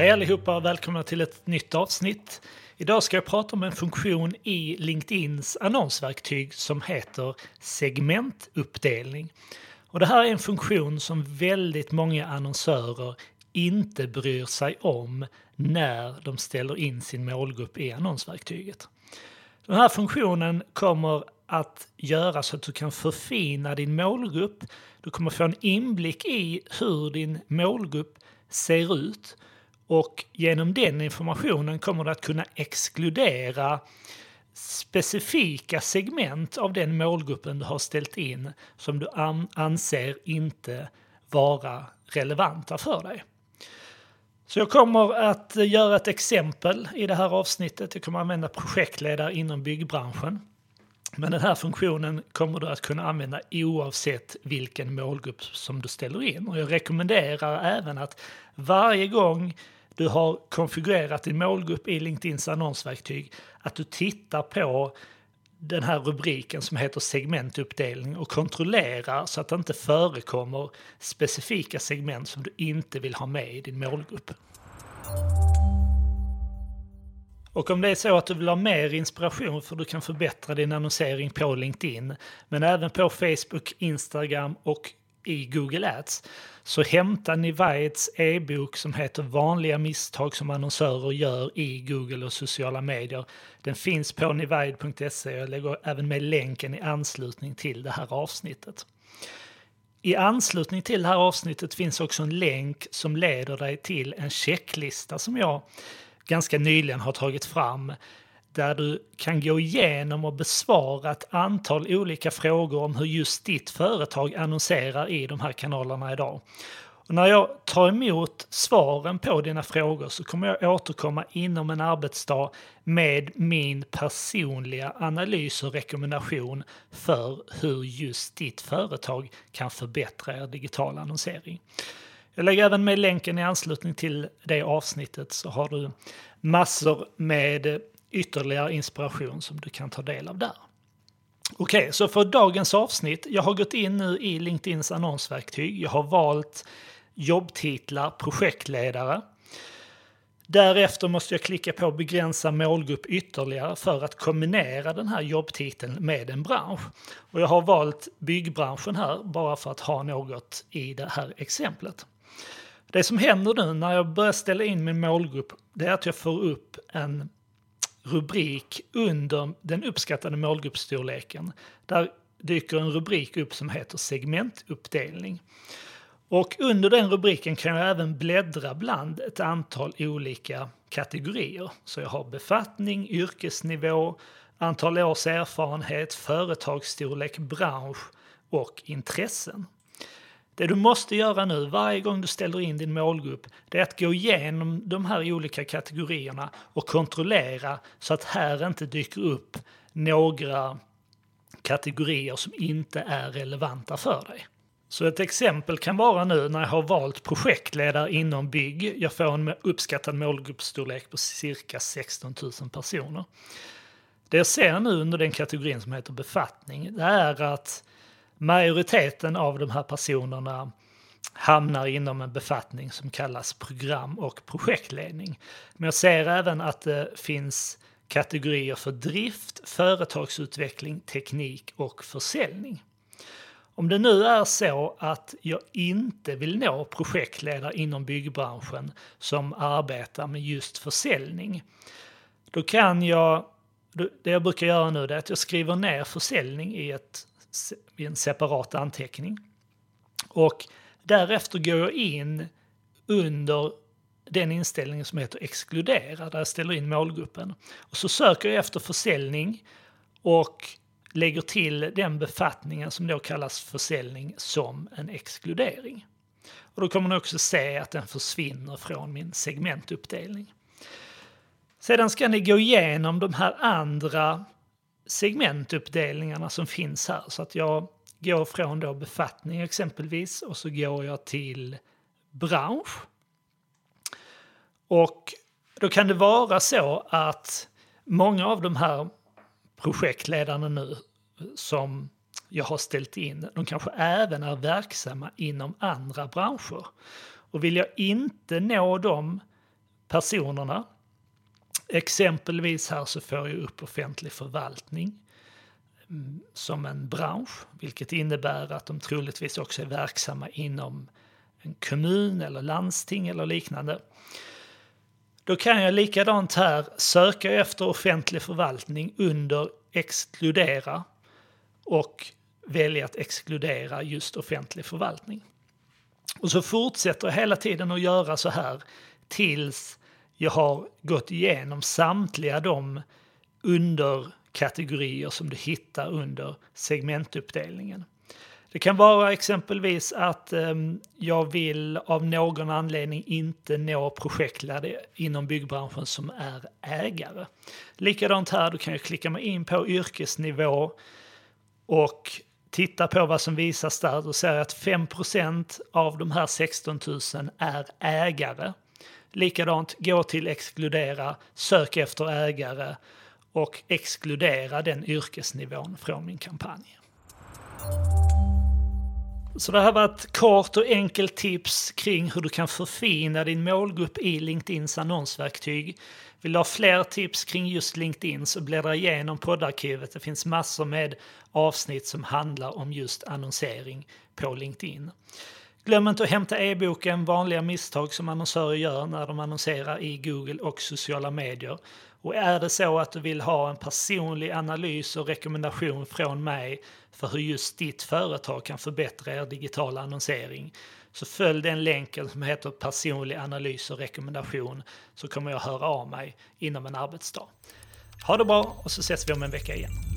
Hej allihopa och välkomna till ett nytt avsnitt. Idag ska jag prata om en funktion i LinkedIns annonsverktyg som heter segmentuppdelning. Och det här är en funktion som väldigt många annonsörer inte bryr sig om när de ställer in sin målgrupp i annonsverktyget. Den här funktionen kommer att göra så att du kan förfina din målgrupp. Du kommer få en inblick i hur din målgrupp ser ut och genom den informationen kommer du att kunna exkludera specifika segment av den målgruppen du har ställt in som du anser inte vara relevanta för dig. Så jag kommer att göra ett exempel i det här avsnittet. Jag kommer att använda projektledare inom byggbranschen. Men den här funktionen kommer du att kunna använda oavsett vilken målgrupp som du ställer in. Och jag rekommenderar även att varje gång du har konfigurerat din målgrupp i LinkedIns annonsverktyg, att du tittar på den här rubriken som heter segmentuppdelning och kontrollerar så att det inte förekommer specifika segment som du inte vill ha med i din målgrupp. Och om det är så att du vill ha mer inspiration för du kan förbättra din annonsering på LinkedIn, men även på Facebook, Instagram och i Google Ads, så hämta Nivides e-bok som heter Vanliga misstag som annonsörer gör i Google och sociala medier. Den finns på nivaid.se. Jag lägger även med länken i anslutning till det här avsnittet. I anslutning till det här avsnittet finns också en länk som leder dig till en checklista som jag ganska nyligen har tagit fram där du kan gå igenom och besvara ett antal olika frågor om hur just ditt företag annonserar i de här kanalerna idag. Och när jag tar emot svaren på dina frågor så kommer jag återkomma inom en arbetsdag med min personliga analys och rekommendation för hur just ditt företag kan förbättra er digitala annonsering. Jag lägger även med länken i anslutning till det avsnittet så har du massor med ytterligare inspiration som du kan ta del av där. Okej, okay, så för dagens avsnitt, jag har gått in nu i LinkedIns annonsverktyg. Jag har valt jobbtitlar, projektledare. Därefter måste jag klicka på begränsa målgrupp ytterligare för att kombinera den här jobbtiteln med en bransch. Och jag har valt byggbranschen här bara för att ha något i det här exemplet. Det som händer nu när jag börjar ställa in min målgrupp det är att jag får upp en rubrik under den uppskattade målgruppsstorleken. Där dyker en rubrik upp som heter segmentuppdelning. Och under den rubriken kan jag även bläddra bland ett antal olika kategorier. Så jag har befattning, yrkesnivå, antal års erfarenhet, företagsstorlek, bransch och intressen. Det du måste göra nu varje gång du ställer in din målgrupp det är att gå igenom de här olika kategorierna och kontrollera så att här inte dyker upp några kategorier som inte är relevanta för dig. Så ett exempel kan vara nu när jag har valt projektledare inom bygg. Jag får en uppskattad målgruppsstorlek på cirka 16 000 personer. Det jag ser nu under den kategorin som heter befattning det är att majoriteten av de här personerna hamnar inom en befattning som kallas program och projektledning. Men jag ser även att det finns kategorier för drift, företagsutveckling, teknik och försäljning. Om det nu är så att jag inte vill nå projektledare inom byggbranschen som arbetar med just försäljning, då kan jag, det jag brukar göra nu är att jag skriver ner försäljning i ett i en separat anteckning. Och därefter går jag in under den inställningen som heter exkludera, där jag ställer in målgruppen. Och så söker jag efter försäljning och lägger till den befattningen som då kallas försäljning som en exkludering. Och då kommer ni också se att den försvinner från min segmentuppdelning. Sedan ska ni gå igenom de här andra segmentuppdelningarna som finns här. Så att jag går från då befattning exempelvis och så går jag till bransch. Och då kan det vara så att många av de här projektledarna nu som jag har ställt in, de kanske även är verksamma inom andra branscher. Och vill jag inte nå de personerna. Exempelvis här så får jag upp offentlig förvaltning mm, som en bransch, vilket innebär att de troligtvis också är verksamma inom en kommun eller landsting eller liknande. Då kan jag likadant här söka efter offentlig förvaltning under exkludera och välja att exkludera just offentlig förvaltning. Och så fortsätter jag hela tiden att göra så här tills jag har gått igenom samtliga de underkategorier som du hittar under segmentuppdelningen. Det kan vara exempelvis att ehm, jag vill av någon anledning inte nå projektledare inom byggbranschen som är ägare. Likadant här, då kan jag klicka mig in på yrkesnivå och titta på vad som visas där. Då ser jag att 5% av de här 16 000 är ägare. Likadant, gå till exkludera, sök efter ägare och exkludera den yrkesnivån från min kampanj. Så det här var ett kort och enkelt tips kring hur du kan förfina din målgrupp i LinkedIns annonsverktyg. Vill du ha fler tips kring just LinkedIn så bläddra igenom poddarkivet. Det finns massor med avsnitt som handlar om just annonsering på LinkedIn. Glöm inte att hämta e-boken Vanliga misstag som annonsörer gör när de annonserar i Google och sociala medier. Och är det så att du vill ha en personlig analys och rekommendation från mig för hur just ditt företag kan förbättra er digitala annonsering så följ den länken som heter personlig analys och rekommendation så kommer jag höra av mig inom en arbetsdag. Ha det bra och så ses vi om en vecka igen.